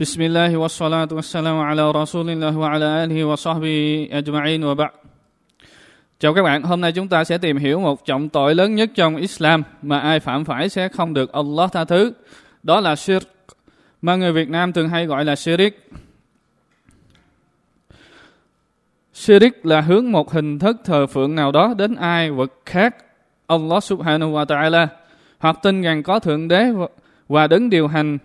بسم الله والصلاة والسلام على رسول الله وعلى آله وصحبه أجمعين وبعد Chào các bạn, hôm nay chúng ta sẽ tìm hiểu một trọng tội lớn nhất trong Islam mà ai phạm phải sẽ không được Allah tha thứ. Đó là shirk, mà người Việt Nam thường hay gọi là shirik. Shirik là hướng một hình thức thờ phượng nào đó đến ai vật khác Allah subhanahu wa ta'ala hoặc tin rằng có thượng đế và đứng điều hành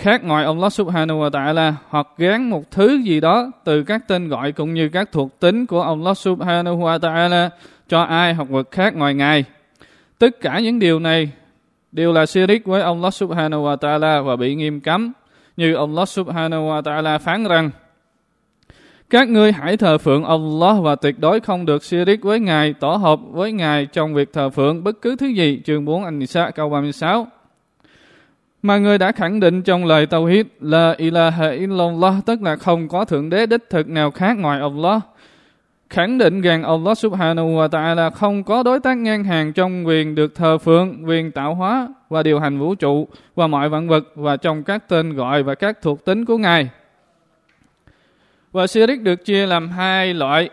khác ngoài Allah subhanahu wa ta'ala hoặc gán một thứ gì đó từ các tên gọi cũng như các thuộc tính của Allah subhanahu wa ta'ala cho ai hoặc vật khác ngoài Ngài. Tất cả những điều này đều là shirik với Allah subhanahu wa ta'ala và bị nghiêm cấm. Như Allah subhanahu wa ta'ala phán rằng các ngươi hãy thờ phượng Allah và tuyệt đối không được shirik với Ngài, tổ hợp với Ngài trong việc thờ phượng bất cứ thứ gì. Chương 4 An-Nisa câu 36 mà người đã khẳng định trong lời Tawhid là ilaha illallah tức là không có thượng đế đích thực nào khác ngoài Allah. Khẳng định rằng Allah subhanahu wa ta'ala không có đối tác ngang hàng trong quyền được thờ phượng, quyền tạo hóa và điều hành vũ trụ và mọi vạn vật và trong các tên gọi và các thuộc tính của Ngài. Và Sirik được chia làm hai loại.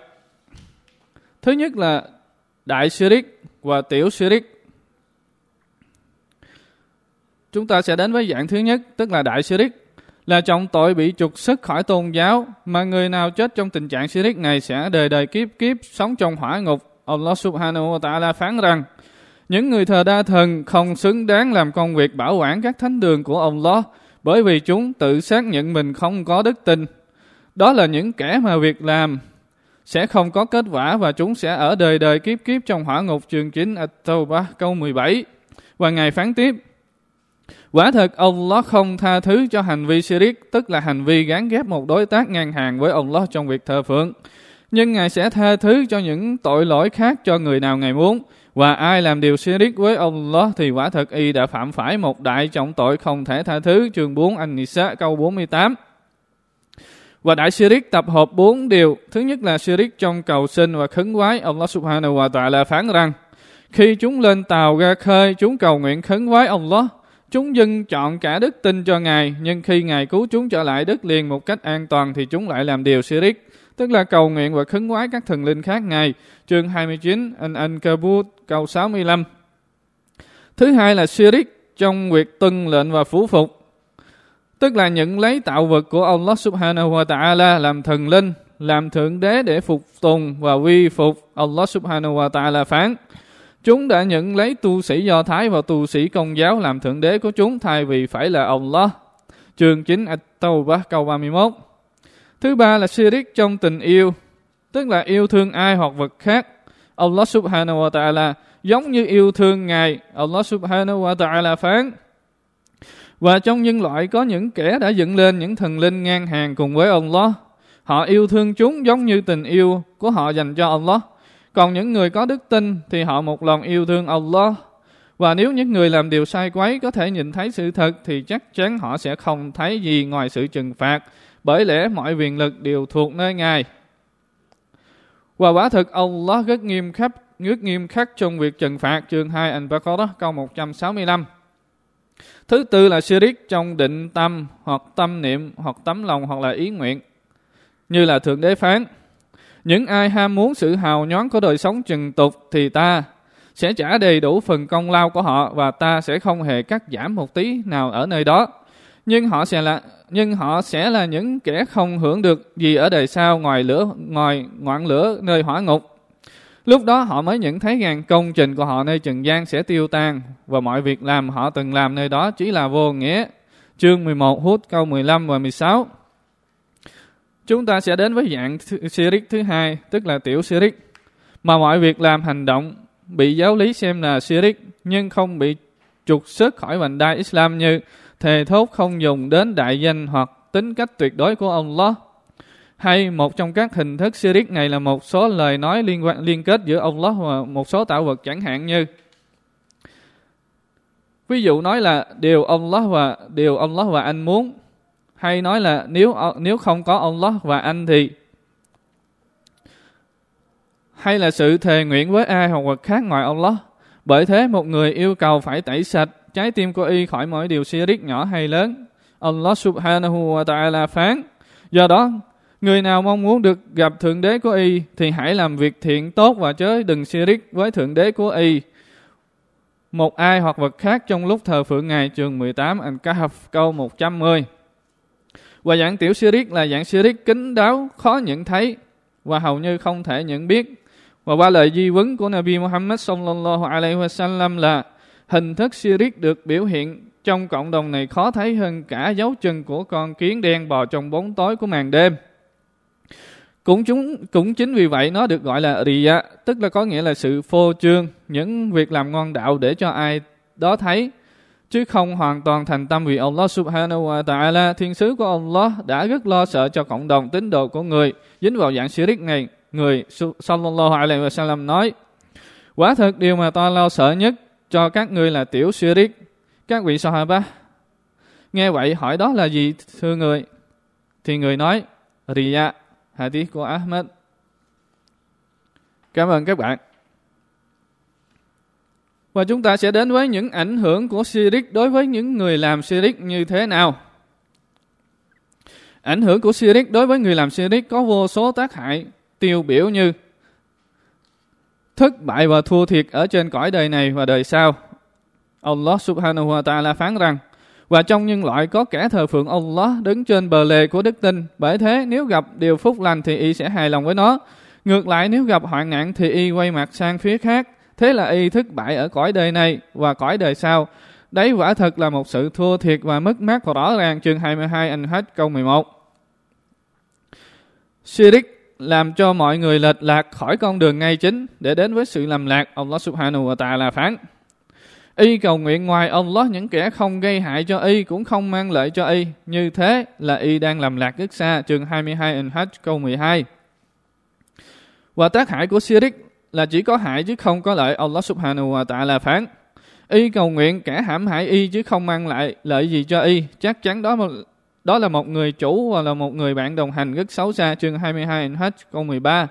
Thứ nhất là đại Sirik và tiểu Sirik. Chúng ta sẽ đến với dạng thứ nhất, tức là đại Shirik, là trọng tội bị trục xuất khỏi tôn giáo, mà người nào chết trong tình trạng Shirik này sẽ đời đời kiếp kiếp sống trong hỏa ngục. Allah subhanahu wa ta'ala phán rằng, những người thờ đa thần không xứng đáng làm công việc bảo quản các thánh đường của Allah, bởi vì chúng tự xác nhận mình không có đức tin. Đó là những kẻ mà việc làm sẽ không có kết quả và chúng sẽ ở đời đời kiếp kiếp trong hỏa ngục chương 9 At-Tawbah câu 17. Và Ngài phán tiếp, Quả thật Allah không tha thứ cho hành vi shirik, tức là hành vi gán ghép một đối tác ngang hàng với Allah trong việc thờ phượng. Nhưng Ngài sẽ tha thứ cho những tội lỗi khác cho người nào Ngài muốn. Và ai làm điều shirik với Allah thì quả thật y đã phạm phải một đại trọng tội không thể tha thứ. Chương 4 An-Nisa câu 48. Và đại shirik tập hợp bốn điều. Thứ nhất là shirik trong cầu sinh và khấn quái. Allah subhanahu wa ta'ala phán rằng, khi chúng lên tàu ra khơi, chúng cầu nguyện khấn quái Allah. Chúng dân chọn cả đức tin cho Ngài, nhưng khi Ngài cứu chúng trở lại đất liền một cách an toàn thì chúng lại làm điều shirik, tức là cầu nguyện và khấn quái các thần linh khác Ngài. Chương 29, An Kabut, câu 65. Thứ hai là shirik trong việc tuân lệnh và phủ phục, tức là nhận lấy tạo vật của Allah subhanahu wa ta'ala làm thần linh, làm thượng đế để phục tùng và vi phục. Allah subhanahu wa ta'ala phán, Chúng đã nhận lấy tu sĩ Do Thái và tu sĩ Công giáo làm thượng đế của chúng thay vì phải là Allah. Chương 9 At-Tawbah câu 31 Thứ ba là shirik trong tình yêu, tức là yêu thương ai hoặc vật khác. Allah subhanahu wa ta'ala giống như yêu thương Ngài. Allah subhanahu wa ta'ala phán. Và trong nhân loại có những kẻ đã dựng lên những thần linh ngang hàng cùng với Allah. Họ yêu thương chúng giống như tình yêu của họ dành cho Allah. Còn những người có đức tin thì họ một lòng yêu thương Allah. Và nếu những người làm điều sai quấy có thể nhìn thấy sự thật thì chắc chắn họ sẽ không thấy gì ngoài sự trừng phạt. Bởi lẽ mọi quyền lực đều thuộc nơi Ngài. Và quả thực Allah rất nghiêm khắc, rất nghiêm khắc trong việc trừng phạt chương 2 Al-Baqarah câu 165. Thứ tư là shirik trong định tâm hoặc tâm niệm hoặc tấm lòng hoặc là ý nguyện. Như là Thượng Đế phán, những ai ham muốn sự hào nhoáng của đời sống trần tục thì ta sẽ trả đầy đủ phần công lao của họ và ta sẽ không hề cắt giảm một tí nào ở nơi đó. Nhưng họ sẽ là, nhưng họ sẽ là những kẻ không hưởng được gì ở đời sau ngoài lửa, ngoài ngọn lửa nơi hỏa ngục. Lúc đó họ mới nhận thấy rằng công trình của họ nơi trần gian sẽ tiêu tan và mọi việc làm họ từng làm nơi đó chỉ là vô nghĩa. Chương 11 hút câu 15 và 16 Chúng ta sẽ đến với dạng Sirik thứ hai, tức là tiểu Sirik. Mà mọi việc làm hành động bị giáo lý xem là Sirik, nhưng không bị trục xuất khỏi vành đai Islam như thề thốt không dùng đến đại danh hoặc tính cách tuyệt đối của ông Allah. Hay một trong các hình thức Sirik này là một số lời nói liên quan liên kết giữa ông Allah và một số tạo vật chẳng hạn như Ví dụ nói là điều ông Allah và điều ông Allah và anh muốn hay nói là nếu nếu không có Allah và anh thì hay là sự thề nguyện với ai hoặc vật khác ngoài Allah. Bởi thế một người yêu cầu phải tẩy sạch trái tim của y khỏi mọi điều riết nhỏ hay lớn. Allah subhanahu wa ta'ala phán. Do đó, người nào mong muốn được gặp Thượng Đế của y thì hãy làm việc thiện tốt và chớ đừng riết với Thượng Đế của y. Một ai hoặc vật khác trong lúc thờ phượng Ngài trường 18 Al-Kahf câu 110. Và dạng tiểu shirik là dạng shirik kín đáo, khó nhận thấy và hầu như không thể nhận biết. Và qua lời di vấn của Nabi Muhammad sallallahu alaihi wasallam là hình thức shirik được biểu hiện trong cộng đồng này khó thấy hơn cả dấu chân của con kiến đen bò trong bóng tối của màn đêm. Cũng chúng cũng chính vì vậy nó được gọi là riya, tức là có nghĩa là sự phô trương, những việc làm ngon đạo để cho ai đó thấy chứ không hoàn toàn thành tâm vì Allah subhanahu wa ta'ala, thiên sứ của Allah đã rất lo sợ cho cộng đồng tín đồ của người. Dính vào dạng shirik này, người sallallahu alaihi wa sallam nói, quả thật điều mà ta lo sợ nhất cho các ngươi là tiểu shirik các vị sahaba nghe vậy hỏi, đó là gì, thưa người? Thì người nói, riya, hadith của Ahmed cảm ơn các bạn và chúng ta sẽ đến với những ảnh hưởng của Sirik đối với những người làm Sirik như thế nào. Ảnh hưởng của Sirik đối với người làm Sirik có vô số tác hại tiêu biểu như thất bại và thua thiệt ở trên cõi đời này và đời sau. Allah subhanahu wa ta'ala phán rằng, và trong nhân loại có kẻ thờ phượng Allah đứng trên bờ lề của đức tin. Bởi thế, nếu gặp điều phúc lành thì y sẽ hài lòng với nó. Ngược lại, nếu gặp hoạn nạn thì y quay mặt sang phía khác. Thế là y thất bại ở cõi đời này và cõi đời sau. Đấy quả thật là một sự thua thiệt và mất mát và rõ ràng chương 22 anh hết câu 11. Shirik làm cho mọi người lệch lạc khỏi con đường ngay chính để đến với sự lầm lạc. Allah subhanahu wa ta'ala phán. Y cầu nguyện ngoài Allah, những kẻ không gây hại cho Y cũng không mang lợi cho Y. Như thế là Y đang làm lạc rất xa. Chương 22 anh hết câu 12. Và tác hại của Shirik là chỉ có hại chứ không có lợi. Allah subhanahu wa ta'ala phán, y cầu nguyện kẻ hãm hại y chứ không mang lại lợi gì cho y. Chắc chắn đó đó là một người chủ và là một người bạn đồng hành rất xấu xa. Chương 22 hết câu 13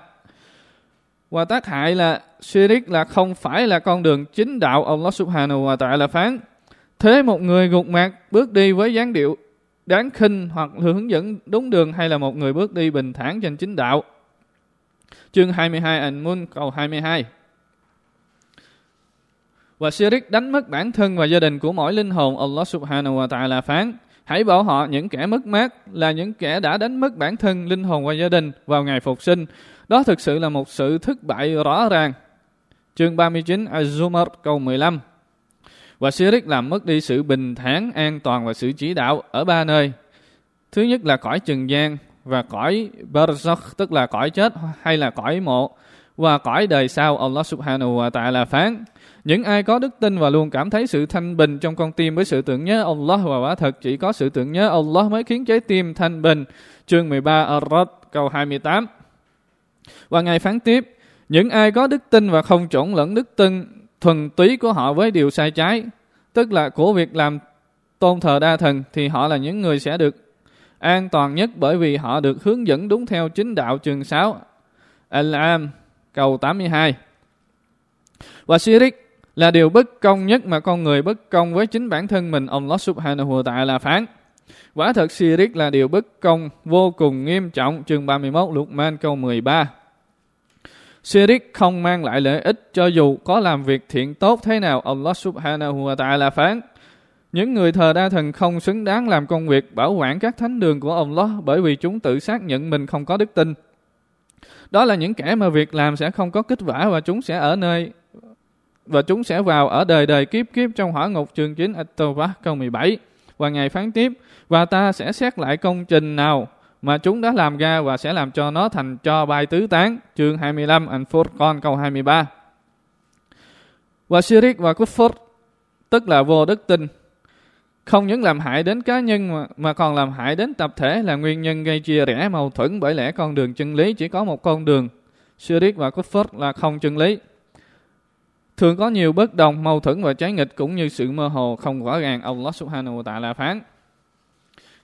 và tác hại là shirik là không phải là con đường chính đạo, Allah subhanahu wa ta'ala phán. Thế một người gục mặt, bước đi với dáng điệu đáng khinh hoặc hướng dẫn đúng đường hay là một người bước đi bình thản trên chính đạo? Chương 22 An-Mun câu 22 Và Shirik đánh mất bản thân và gia đình của mỗi linh hồn Allah subhanahu wa ta'ala phán Hãy bảo họ những kẻ mất mát là những kẻ đã đánh mất bản thân, linh hồn và gia đình vào ngày phục sinh. Đó thực sự là một sự thất bại rõ ràng. Chương 39 Az-Zumar câu 15 Và Shirik làm mất đi sự bình thản, an toàn và sự chỉ đạo ở ba nơi. Thứ nhất là cõi trần gian, và cõi barzakh tức là cõi chết hay là cõi mộ và cõi đời sau Allah subhanahu wa ta'ala phán những ai có đức tin và luôn cảm thấy sự thanh bình trong con tim với sự tưởng nhớ Allah và quả thật chỉ có sự tưởng nhớ Allah mới khiến trái tim thanh bình. Chương 13 Ar-Rad câu 28. Và ngài phán tiếp, những ai có đức tin và không trộn lẫn đức tin thuần túy của họ với điều sai trái, tức là của việc làm tôn thờ đa thần thì họ là những người sẽ được an toàn nhất bởi vì họ được hướng dẫn đúng theo chính đạo trường 6 Al-Am, câu 82 và Sirik là điều bất công nhất mà con người bất công với chính bản thân mình, Allah subhanahu wa ta'ala phán. Quả thật Sirik là điều bất công vô cùng nghiêm trọng, chương 31 Luqman câu 13 Sirik không mang lại lợi ích cho dù có làm việc thiện tốt thế nào, Allah subhanahu wa ta'ala phán những người thờ đa thần không xứng đáng làm công việc bảo quản các thánh đường của ông Allah bởi vì chúng tự xác nhận mình không có đức tin. Đó là những kẻ mà việc làm sẽ không có kết quả và chúng sẽ ở nơi, và chúng sẽ vào ở đời đời kiếp kiếp trong hỏa ngục. Chương 9 At-Tawbah câu 17 và ngày phán tiếp, và ta sẽ xét lại công trình nào mà chúng đã làm ra và sẽ làm cho nó thành cho bài tứ tán. Chương 25 Al-Furqan câu 23 và Shirik và Kufur tức là vô đức tin không những làm hại đến cá nhân mà, mà còn làm hại đến tập thể là nguyên nhân gây chia rẽ mâu thuẫn bởi lẽ con đường chân lý chỉ có một con đường. Shirik và Kufr là không chân lý. Thường có nhiều bất đồng, mâu thuẫn và trái nghịch cũng như sự mơ hồ không rõ ràng Allah subhanahu wa ta'ala phán.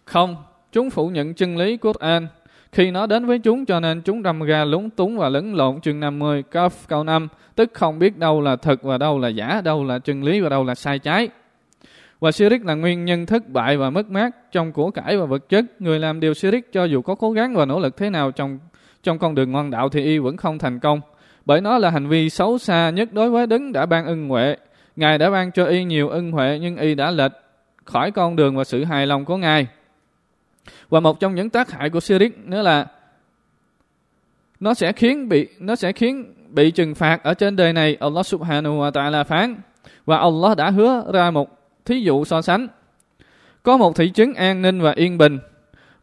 Không, chúng phủ nhận chân lý Quran khi nó đến với chúng cho nên chúng đâm ra lúng túng và lẫn lộn chương 50 Kaf câu 5 tức không biết đâu là thật và đâu là giả, đâu là chân lý và đâu là sai trái. Và sirik là nguyên nhân thất bại và mất mát trong của cải và vật chất. Người làm điều sirik cho dù có cố gắng và nỗ lực thế nào trong trong con đường ngoan đạo thì y vẫn không thành công. Bởi nó là hành vi xấu xa nhất đối với đấng đã ban ân huệ. Ngài đã ban cho y nhiều ân huệ, nhưng y đã lệch khỏi con đường và sự hài lòng của Ngài. Và một trong những tác hại của sirik nữa là nó sẽ khiến bị, nó sẽ khiến bị trừng phạt ở trên đời này. Allah Subhanahu wa Taala phán và Allah đã hứa ra một thí dụ so sánh. Có một thị trấn an ninh và yên bình,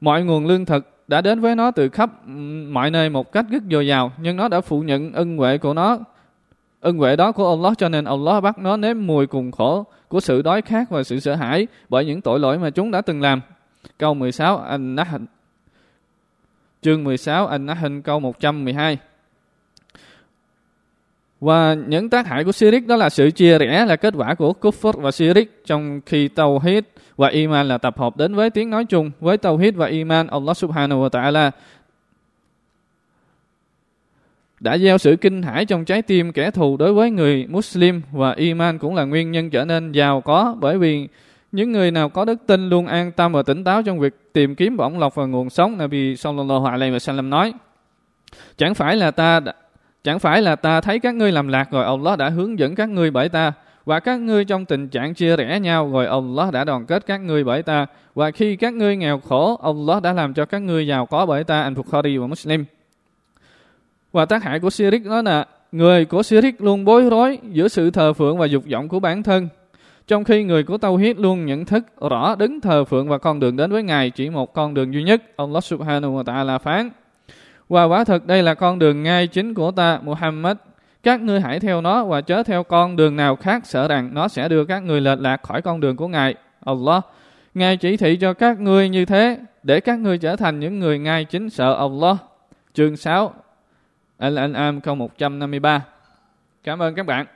mọi nguồn lương thực đã đến với nó từ khắp mọi nơi một cách rất dồi dào, nhưng nó đã phụ nhận ân huệ của nó, ân huệ đó của Allah cho nên Allah bắt nó nếm mùi cùng khổ của sự đói khát và sự sợ hãi bởi những tội lỗi mà chúng đã từng làm. Câu 16 An-Nahl Chương 16 An-Nahl câu 112 và những tác hại của Sirik đó là sự chia rẽ, là kết quả của Kufr và Sirik trong khi Tawhid và Iman là tập hợp đến với tiếng nói chung với Tawhid và Iman. Allah Subhanahu wa Ta'ala đã gieo sự kinh hãi trong trái tim kẻ thù đối với người Muslim và Iman cũng là nguyên nhân trở nên giàu có bởi vì những người nào có đức tin luôn an tâm và tỉnh táo trong việc tìm kiếm bổng lộc và nguồn sống, Nabi sallallahu alaihi wasallam nói. Chẳng phải là ta chẳng phải là ta thấy các ngươi làm lạc rồi Allah đã hướng dẫn các ngươi bởi ta, và các ngươi trong tình trạng chia rẽ nhau rồi Allah đã đoàn kết các ngươi bởi ta, và khi các ngươi nghèo khổ, Allah đã làm cho các ngươi giàu có bởi ta, anh Bukhari và Muslim và tác hại của Sirik đó là, người của Sirik luôn bối rối giữa sự thờ phượng và dục vọng của bản thân, trong khi người của Tawhid luôn nhận thức rõ đứng thờ phượng và con đường đến với Ngài chỉ một con đường duy nhất. Allah subhanahu wa ta'ala phán. Và quả thực đây là con đường ngay chính của ta, Muhammad. Các ngươi hãy theo nó và chớ theo con đường nào khác sợ rằng nó sẽ đưa các người lệch lạc khỏi con đường của Ngài. Allah. Ngài chỉ thị cho các ngươi như thế để các ngươi trở thành những người ngay chính sợ Allah. Chương 6 Al-An'am câu 153 Cảm ơn các bạn.